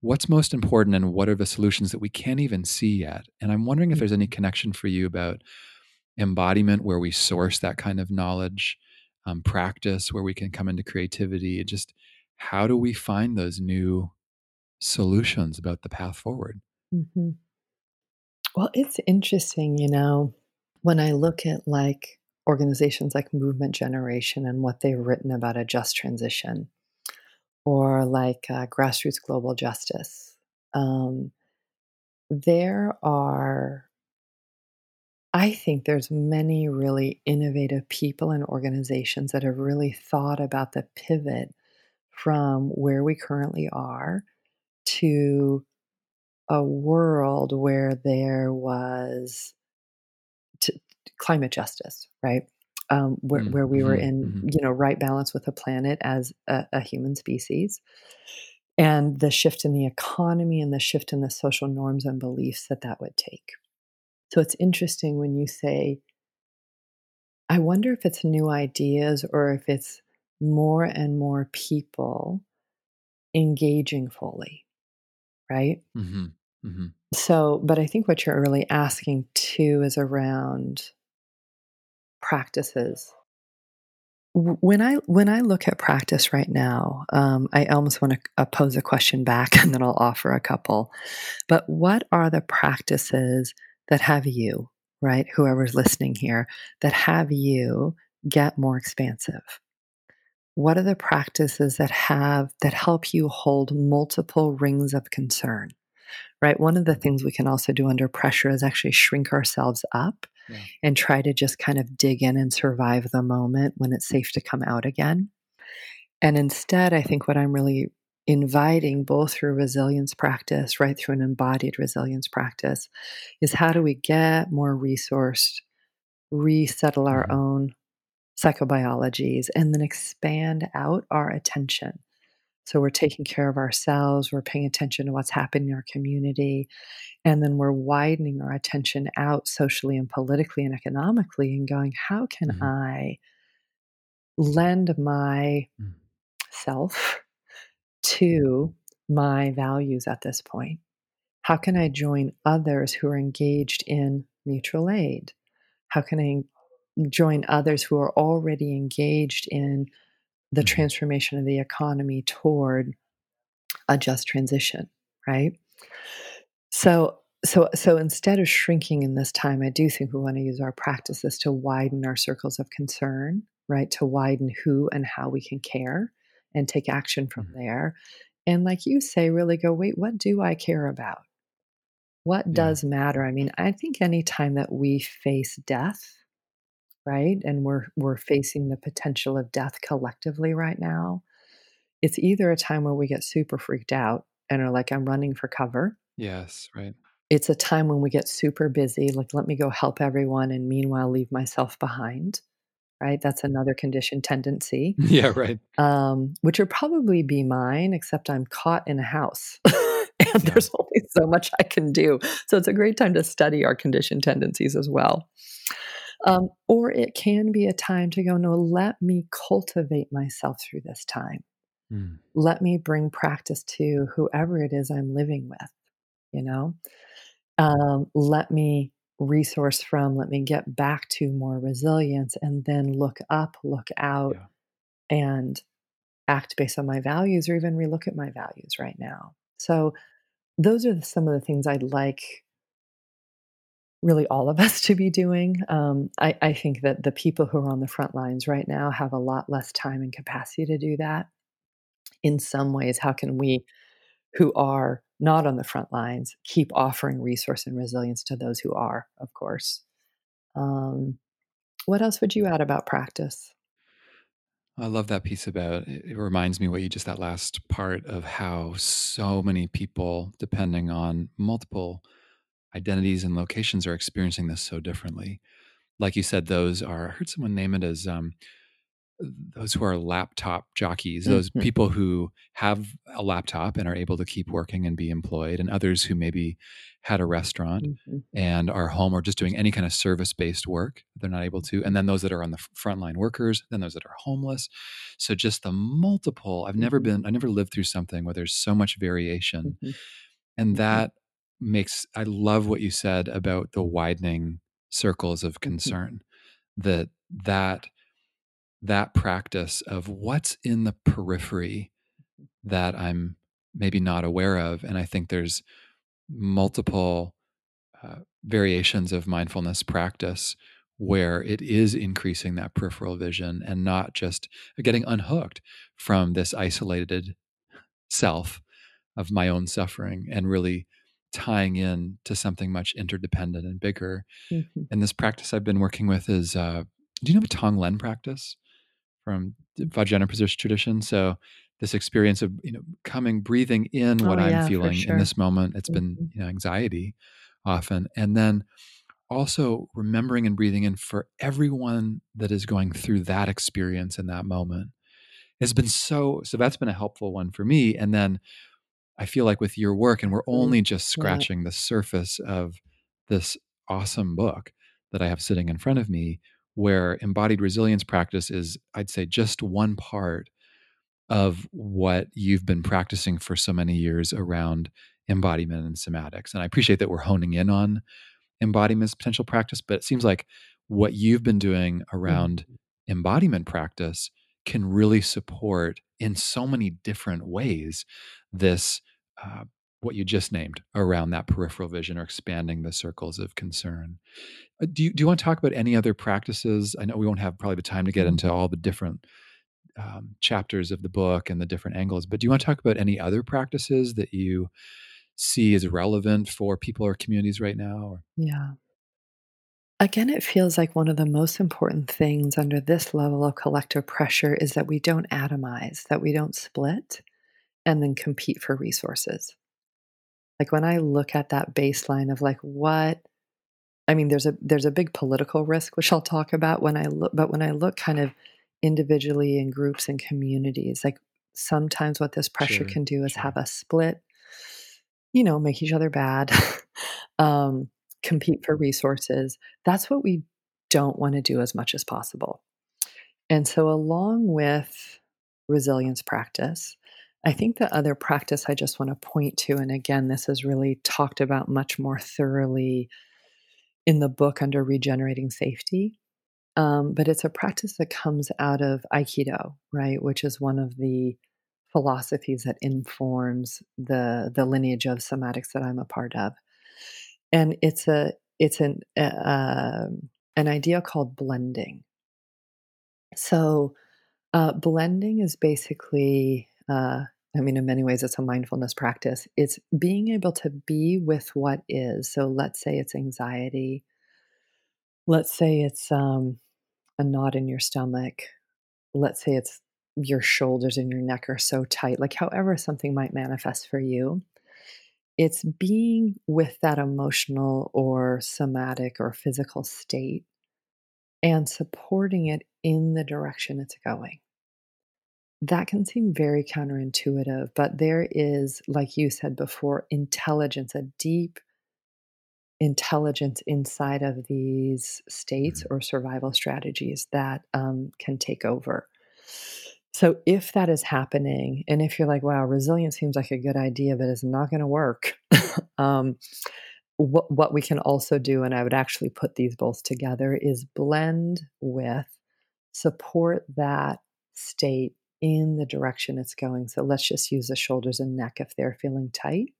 what's most important and what are the solutions that we can't even see yet? And i'm wondering if there's any connection for you about embodiment where we source that kind of knowledge um, practice where we can come into creativity just how do we find those new solutions about the path forward? Mm-hmm. well it's interesting you know when i look at like organizations like movement generation and what they've written about a just transition or like uh, grassroots global justice. Um, there are, I think there's many really innovative people and organizations that have really thought about the pivot from where we currently are to a world where there was climate justice, right? Um, where, mm, where we were mm-hmm, in mm-hmm. you know right balance with the planet as a, a, human species and the shift in the economy and the shift in the social norms and beliefs that that would take so it's interesting when you say i wonder if it's new ideas or if it's more and more people engaging fully right mm-hmm, mm-hmm. so but i think what you're really asking too is around practices when I when I look at practice right now, um, I almost want to uh, pose a question back, and then I'll offer a couple. But what are the practices that have you, right? Whoever's listening here, that have you get more expansive? What are the practices that have that help you hold multiple rings of concern? Right. One of the things we can also do under pressure is actually shrink ourselves up yeah. and try to just kind of dig in and survive the moment when it's safe to come out again. And instead, I think what I'm really inviting, both through resilience practice, right through an embodied resilience practice, is how do we get more resourced, resettle our mm-hmm. own psychobiologies, and then expand out our attention. So we're taking care of ourselves, we're paying attention to what's happening in our community, and then we're widening our attention out socially and politically and economically and going, how can mm-hmm. I lend my mm. self to my values at this point? How can I join others who are engaged in mutual aid? How can I join others who are already engaged in the mm-hmm. transformation of the economy toward a just transition, right? So so so instead of shrinking in this time, I do think we want to use our practices to widen our circles of concern, right? To widen who and how we can care and take action from mm-hmm. there. And like you say, really go, wait, what do I care about? What yeah. does matter? I mean, I think anytime that we face death, right? And we're we're facing the potential of death collectively right now. It's either a time where we get super freaked out and are like, I'm running for cover. Yes, right. It's a time when we get super busy, like, let me go help everyone and meanwhile leave myself behind. Right. That's another conditioned tendency. Yeah, right. Um, which would probably be mine, except I'm caught in a house. and yeah. there's only so much I can do. So it's a great time to study our conditioned tendencies as well. Um, or it can be a time to go, no, let me cultivate myself through this time. Mm. Let me bring practice to whoever it is I'm living with, you know? Um, let me resource from, let me get back to more resilience and then look up, look out, yeah. and act based on my values or even relook at my values right now. So, those are some of the things I'd like really all of us to be doing. Um, I, I think that the people who are on the front lines right now have a lot less time and capacity to do that. In some ways, how can we, who are not on the front lines, keep offering resource and resilience to those who are, of course? Um, what else would you add about practice? I love that piece about it reminds me what you just that last part of how so many people, depending on multiple identities and locations, are experiencing this so differently. Like you said, those are I heard someone name it as um, those who are laptop jockeys, those Mhm. people who have a laptop and are able to keep working and be employed, and others who maybe had a restaurant Mhm. and are home or just doing any kind of service based work they're not able to and then those that are on the frontline workers then those that are homeless so just the multiple i've never Mhm. been i never lived through something where there's so much variation Mhm. and Mhm. that makes i love what you said about the widening circles of Mhm. concern that that that practice of what's in the periphery that i'm maybe not aware of and i think there's multiple uh, variations of mindfulness practice where it is increasing that peripheral vision and not just getting unhooked from this isolated self of my own suffering and really tying in to something much interdependent and bigger. Mhm. And this practice I've been working with is uh, do you know the Tonglen practice from the Vajrayana tradition? So this experience of you know coming breathing in Oh, what I'm yeah, for feeling in this moment. It's been Mhm. you know anxiety often, and then also remembering and breathing in for everyone that is going through that experience in that moment has been so so that's been a helpful one for me and then i feel like with your work and we're Mm. only just Yeah. scratching the surface of this awesome book that i have sitting in front of me where embodied resilience practice is i'd say just one part of what you've been practicing for so many years around embodiment and somatics and i appreciate that we're honing in on embodiment potential practice, but it seems like what you've been doing Mhm. around embodiment practice can really support in so many different ways this uh, what you just named around that peripheral vision or expanding the circles of concern. Uh, do you do you want to talk about any other practices? I know we won't have probably the time to get Mhm. into all the different um, chapters of the book and the different angles, but do you want to talk about any other practices that you see as relevant for people or communities right now? Or? Yeah. Again, it feels like one of the most important things under this level of collective pressure is that we don't atomize, that we don't split and then compete for resources. Like when I look at that baseline of like what I mean there's a there's a big political risk which I'll talk about when I look but when I look kind of individually in groups and communities like sometimes what this pressure Sure, can do is have us split, you know, make each other bad, um, compete for resources. That's what we don't want to do as much as possible. And so, along with resilience practice, I think the other practice I just want to point to, and again, this is really talked about much more thoroughly in the book under regenerating safety. Um, but it's a practice that comes out of Aikido, right? Which is one of the philosophies that informs the the lineage of somatics that I'm a part of. And it's a it's an uh, an idea called blending. So Uh, blending is basically, uh, I mean, in many ways, it's a mindfulness practice. It's being able to be with what is. So let's say it's anxiety. Let's say it's um, a knot in your stomach. Let's say it's your shoulders and your neck are so tight, like however something might manifest for you. It's being with that emotional or somatic or physical state and supporting it in the direction it's going. That can seem very counterintuitive, but there is, like you said before, intelligence, a deep intelligence inside of these states Mhm. or survival strategies that um, can take over. So, if that is happening, and if you're like, wow, resilience seems like a good idea, but it's not going to work, um, what, what we can also do, and I would actually put these both together, is blend with support that state in the direction it's going. So let's just use the shoulders and neck if they're feeling tight.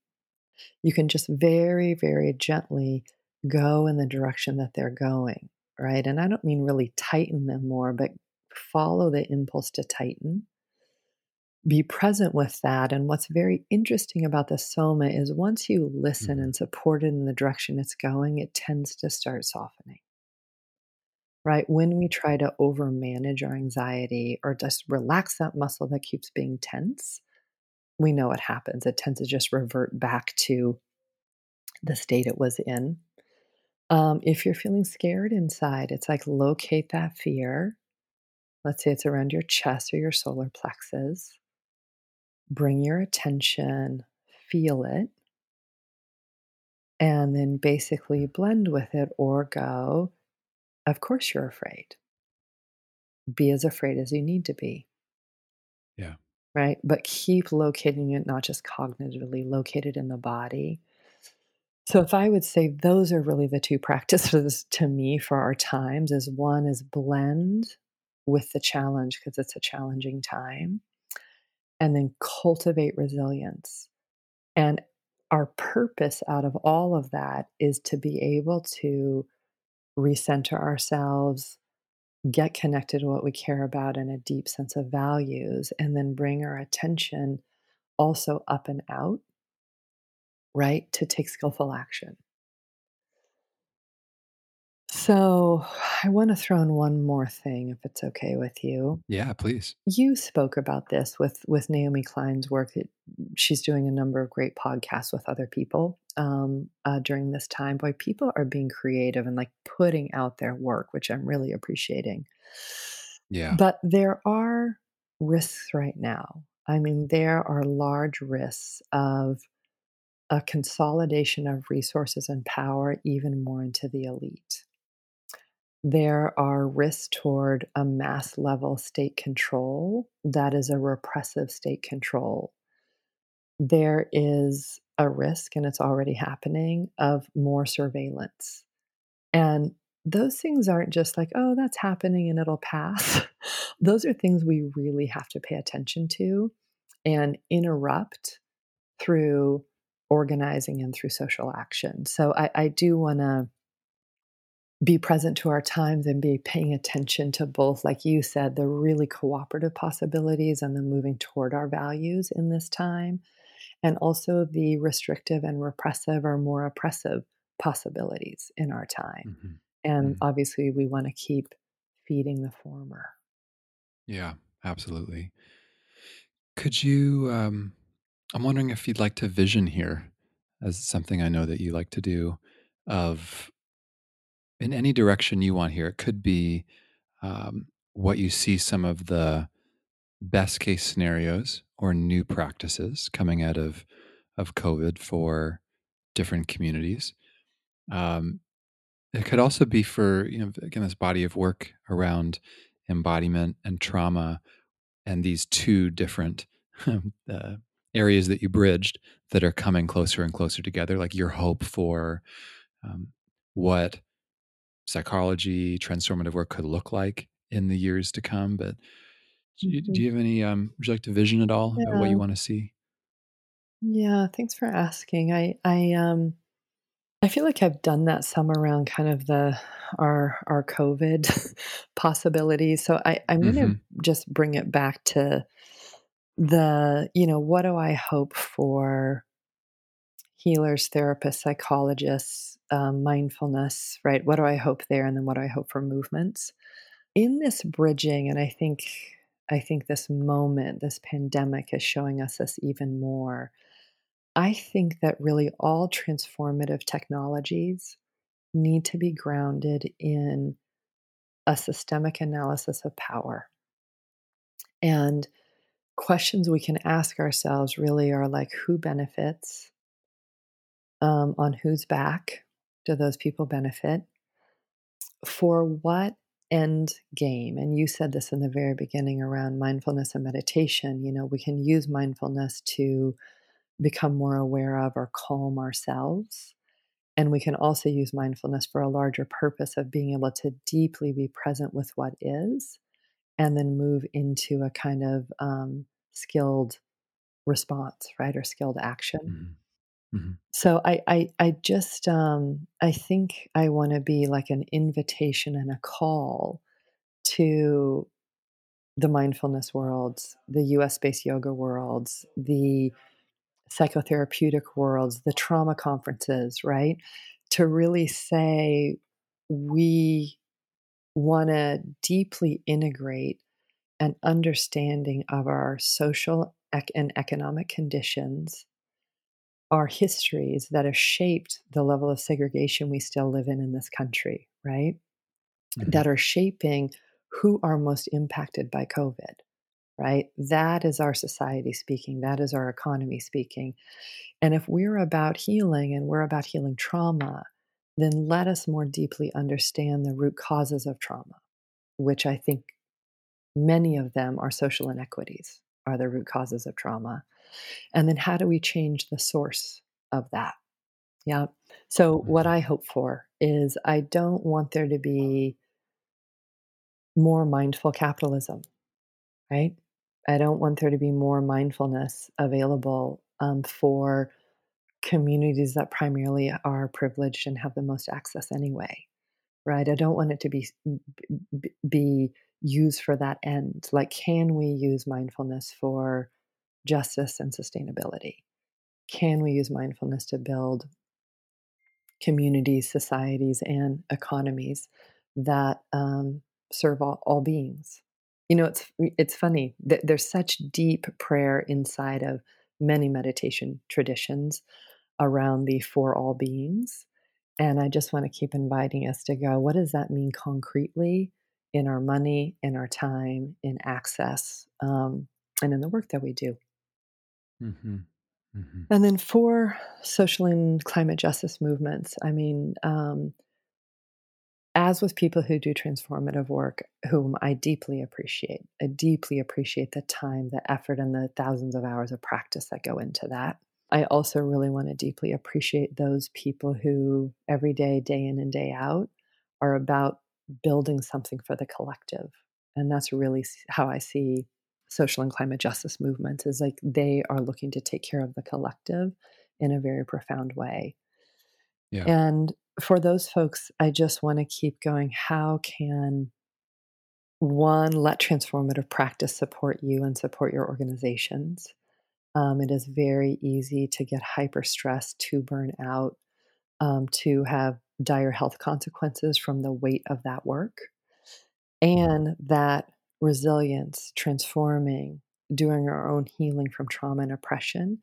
You can just very, very gently go in the direction that they're going, right? And I don't mean really tighten them more, but follow the impulse to tighten. Be present with that. And what's very interesting about the soma is once you listen Mhm. and support it in the direction it's going, it tends to start softening right? When we try to overmanage our anxiety or just relax that muscle that keeps being tense, we know what happens. It tends to just revert back to the state it was in. Um, if you're feeling scared inside, it's like locate that fear. Let's say it's around your chest or your solar plexus. Bring your attention, feel it, and then basically blend with it or go, Of course, you're afraid. Be as afraid as you need to be. Yeah. right? But keep locating it, not just cognitively, located in the body. So if I would say those are really the two practices to me for our times is one is blend with the challenge because it's a challenging time and then cultivate resilience. And our purpose out of all of that is to be able to recenter ourselves, get connected to what we care about and a deep sense of values, and then bring our attention also up and out, right? To take skillful action. So, I want to throw in one more thing if it's okay with you. Yeah, please. You spoke about this with with Naomi Klein's work. She's doing a number of great podcasts with other people um, uh, during this time. Boy, people are being creative and like putting out their work, which I'm really appreciating. Yeah. But there are risks right now. I mean, there are large risks of a consolidation of resources and power even more into the elite. There are risks toward a mass level state control that is a repressive state control. There is a risk, and it's already happening, of more surveillance. And those things aren't just like, oh, that's happening and it'll pass. those are things we really have to pay attention to and interrupt through organizing and through social action. So I, I do want to be present to our times and be paying attention to both, like you said, the really cooperative possibilities and the moving toward our values in this time, and also the restrictive and repressive or more oppressive possibilities in our time. Mhm. And Mhm. obviously, we want to keep feeding the former. Yeah, absolutely. Could you, um, I'm wondering if you'd like to vision here as something I know that you like to do of in any direction you want here. It could be um, what you see some of the best case scenarios or new practices coming out of of COVID for different communities. Um, it could also be for you know again this body of work around embodiment and trauma and these two different uh, areas that you bridged that are coming closer and closer together. Like your hope for um, what psychology, transformative work could look like in the years to come. But do you, do Mhm. you have any? Um, would you like to vision at all about what you want to see? yeah. Thanks for asking. I, I, um, I feel like I've done that some around kind of the our our COVID possibilities. So I, I'm going to hmm just bring it back to the, you know, what do I hope for healers, therapists, psychologists, um, mindfulness, right? What do I hope there, and then what do I hope for movements in this bridging? And I think I think this moment, this pandemic, is showing us this even more. I think that really all transformative technologies need to be grounded in a systemic analysis of power. And questions we can ask ourselves really are like who benefits, um, on whose back do those people benefit, for what end game? And you said this in the very beginning around mindfulness and meditation. You know, we can use mindfulness to become more aware of or calm ourselves. And we can also use mindfulness for a larger purpose of being able to deeply be present with what is and then move into a kind of um, skilled response, right, or skilled action. Mm-hmm. Mm-hmm. So I, I, I just, um, I think I want to be like an invitation and a call to the mindfulness worlds, the US based yoga worlds, the psychotherapeutic worlds, the trauma conferences, right? To really say we want to deeply integrate an understanding of our social and economic conditions, our histories that have shaped the level of segregation we still live in in this country, right? Mm-hmm. That are shaping who are most impacted by COVID, right? That is our society speaking, that is our economy speaking. And if we're about healing and we're about healing trauma, then let us more deeply understand the root causes of trauma, which I think many of them are social inequities, are the root causes of trauma. And then how do we change the source of that? Yeah. So, what mm-hmm. I hope for is I don't want there to be more mindful capitalism, right? I don't want there to be more mindfulness available um, for communities that primarily are privileged and have the most access anyway, right? I don't want it to be be used for that end. Like, can we use mindfulness for justice and sustainability? Can we use mindfulness to build communities, societies, and economies that um, serve all, all beings. You know, it's it's funny that there's such deep prayer inside of many meditation traditions around the for all beings. And I just want to keep inviting us to go, what does that mean concretely in our money, in our time, in access, um, and in the work that we do? Mm-hmm. Mm-hmm. And then for social and climate justice movements, I mean, um, as with people who do transformative work, whom I deeply appreciate, I deeply appreciate the time, the effort, and the thousands of hours of practice that go into that. I also really want to deeply appreciate those people who every day, day in and day out, are about building something for the collective. And that's really how I see social and climate justice movements is like they are looking to take care of the collective in a very profound way. Yeah. And for those folks, I just want to keep going. How can one let transformative practice support you and support your organizations? Um, it is very easy to get hyper stressed, to burn out, um, to have dire health consequences from the weight of that work. And that resilience, transforming, doing our own healing from trauma and oppression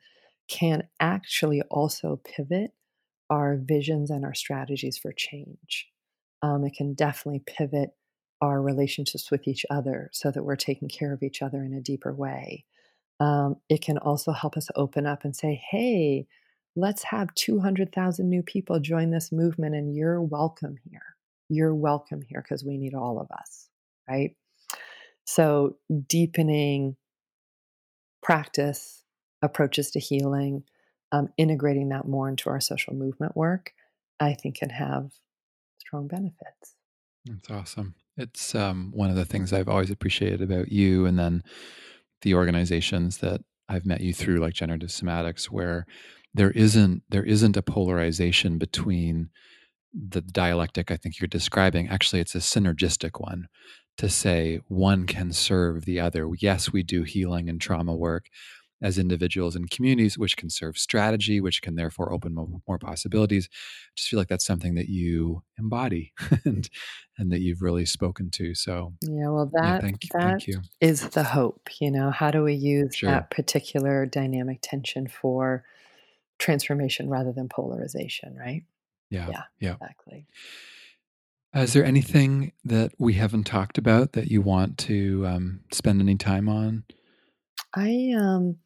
can actually also pivot our visions and our strategies for change. Um, it can definitely pivot our relationships with each other so that we're taking care of each other in a deeper way. Um, it can also help us open up and say, hey, let's have 200,000 new people join this movement, and you're welcome here. You're welcome here because we need all of us, right? So, deepening practice, approaches to healing, um, integrating that more into our social movement work, I think can have strong benefits. That's awesome. It's um, one of the things I've always appreciated about you, and then the organizations that I've met you through, like Generative Somatics, where there isn't there isn't a polarization between the dialectic I think you're describing. Actually, it's a synergistic one to say one can serve the other. Yes, we do healing and trauma work, as individuals and communities, which can serve strategy, which can therefore open more, more possibilities. I just feel like that's something that you embody and and that you've really spoken to. So yeah, well, that yeah, thank, that thank you. is the hope. You know, how do we use sure. that particular dynamic tension for transformation rather than polarization? Right? Yeah. Yeah. Yeah. Exactly. Is there anything that we haven't talked about that you want to um, spend any time on? I um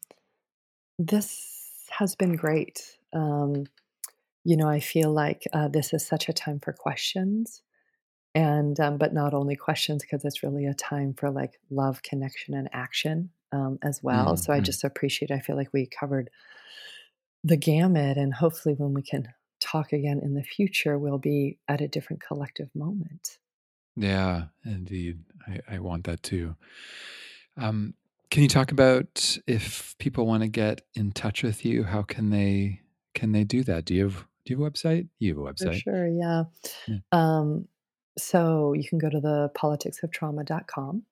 this has been great. Um, you know, I feel like uh, this is such a time for questions, and um, but not only questions because it's really a time for like love, connection, and action um, as well. Mm-hmm. So I mm-hmm. just appreciate. I feel like we covered the gamut, and hopefully, when we can talk again in the future, we'll be at a different collective moment. Yeah, indeed. I, I want that too. Um, can you talk about if people want to get in touch with you? How can they can they do that? Do you have do you have a website? You have a For website. sure, yeah. Yeah. Um, so you can go to the politicsoftrauma.com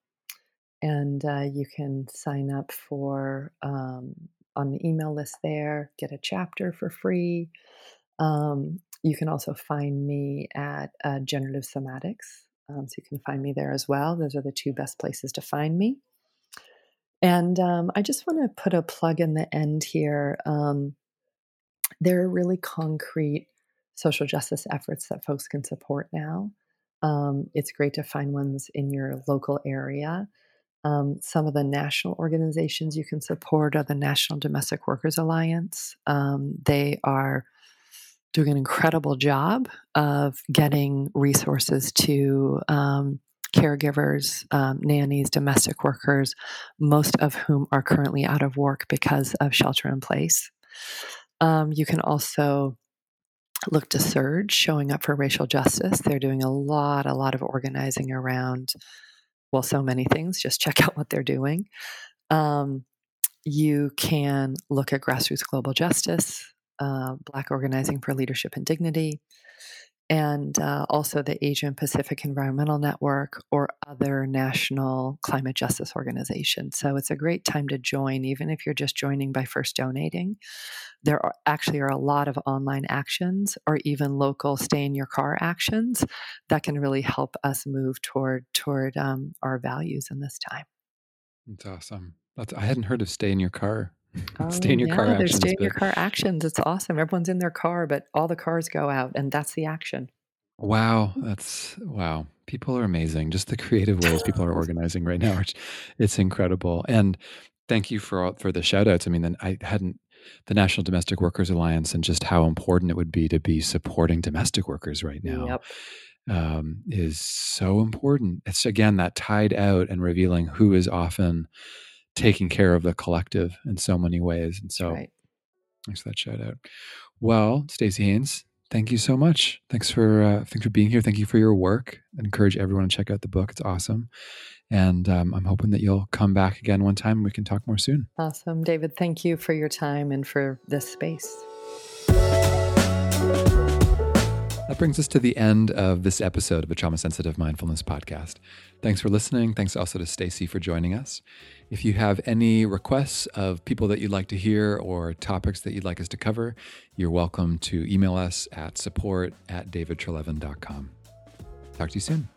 and uh, you can sign up for um, on the email list there, get a chapter for free. Um, you can also find me at uh, Generative Somatics. Um, so you can find me there as well. Those are the two best places to find me. And um, I just want to put a plug in the end here. Um, there are really concrete social justice efforts that folks can support now. Um, it's great to find ones in your local area. Um, some of the national organizations you can support are the National Domestic Workers Alliance. Um, they are doing an incredible job of getting resources to um, caregivers, um, nannies, domestic workers, most of whom are currently out of work because of shelter in place. Um, you can also look to SURJ, showing up for racial justice. They're doing a lot, a lot of organizing around, well, so many things. Just check out what they're doing. Um, you can look at Grassroots Global Justice, uh, Black Organizing for Leadership and Dignity, and uh, also the Asian Pacific Environmental Network or other national climate justice organizations. So it's a great time to join, even if you're just joining by first donating. There are actually are a lot of online actions or even local stay in your car actions that can really help us move toward toward um, our values in this time. That's awesome. That's, I hadn't heard of stay in your car. Oh, stay in your yeah, car stay in your car actions. It's awesome. Everyone's in their car, but all the cars go out, and that's the action. Wow, that's wow. People are amazing. Just the creative ways people are organizing right now. It's, it's incredible. And thank you for all, for the shout outs. I mean, then I hadn't the National Domestic Workers Alliance and just how important it would be to be supporting domestic workers right now Yep. um, is so important. It's again that tied out and revealing who is often taking care of the collective in so many ways. And so right. thanks for that shout out. Well, Staci Haines, thank you so much. Thanks for uh, thanks for being here. Thank you for your work. I encourage everyone to check out the book. It's awesome, and um, I'm hoping that you'll come back again one time. and We can talk more soon. Awesome. David, thank you for your time and for this space. That brings us to the end of this episode of the Trauma Sensitive Mindfulness Podcast. Thanks for listening. Thanks also to Staci for joining us. If you have any requests of people that you'd like to hear or topics that you'd like us to cover, you're welcome to email us at support at davidtreleaven.com. Talk to you soon.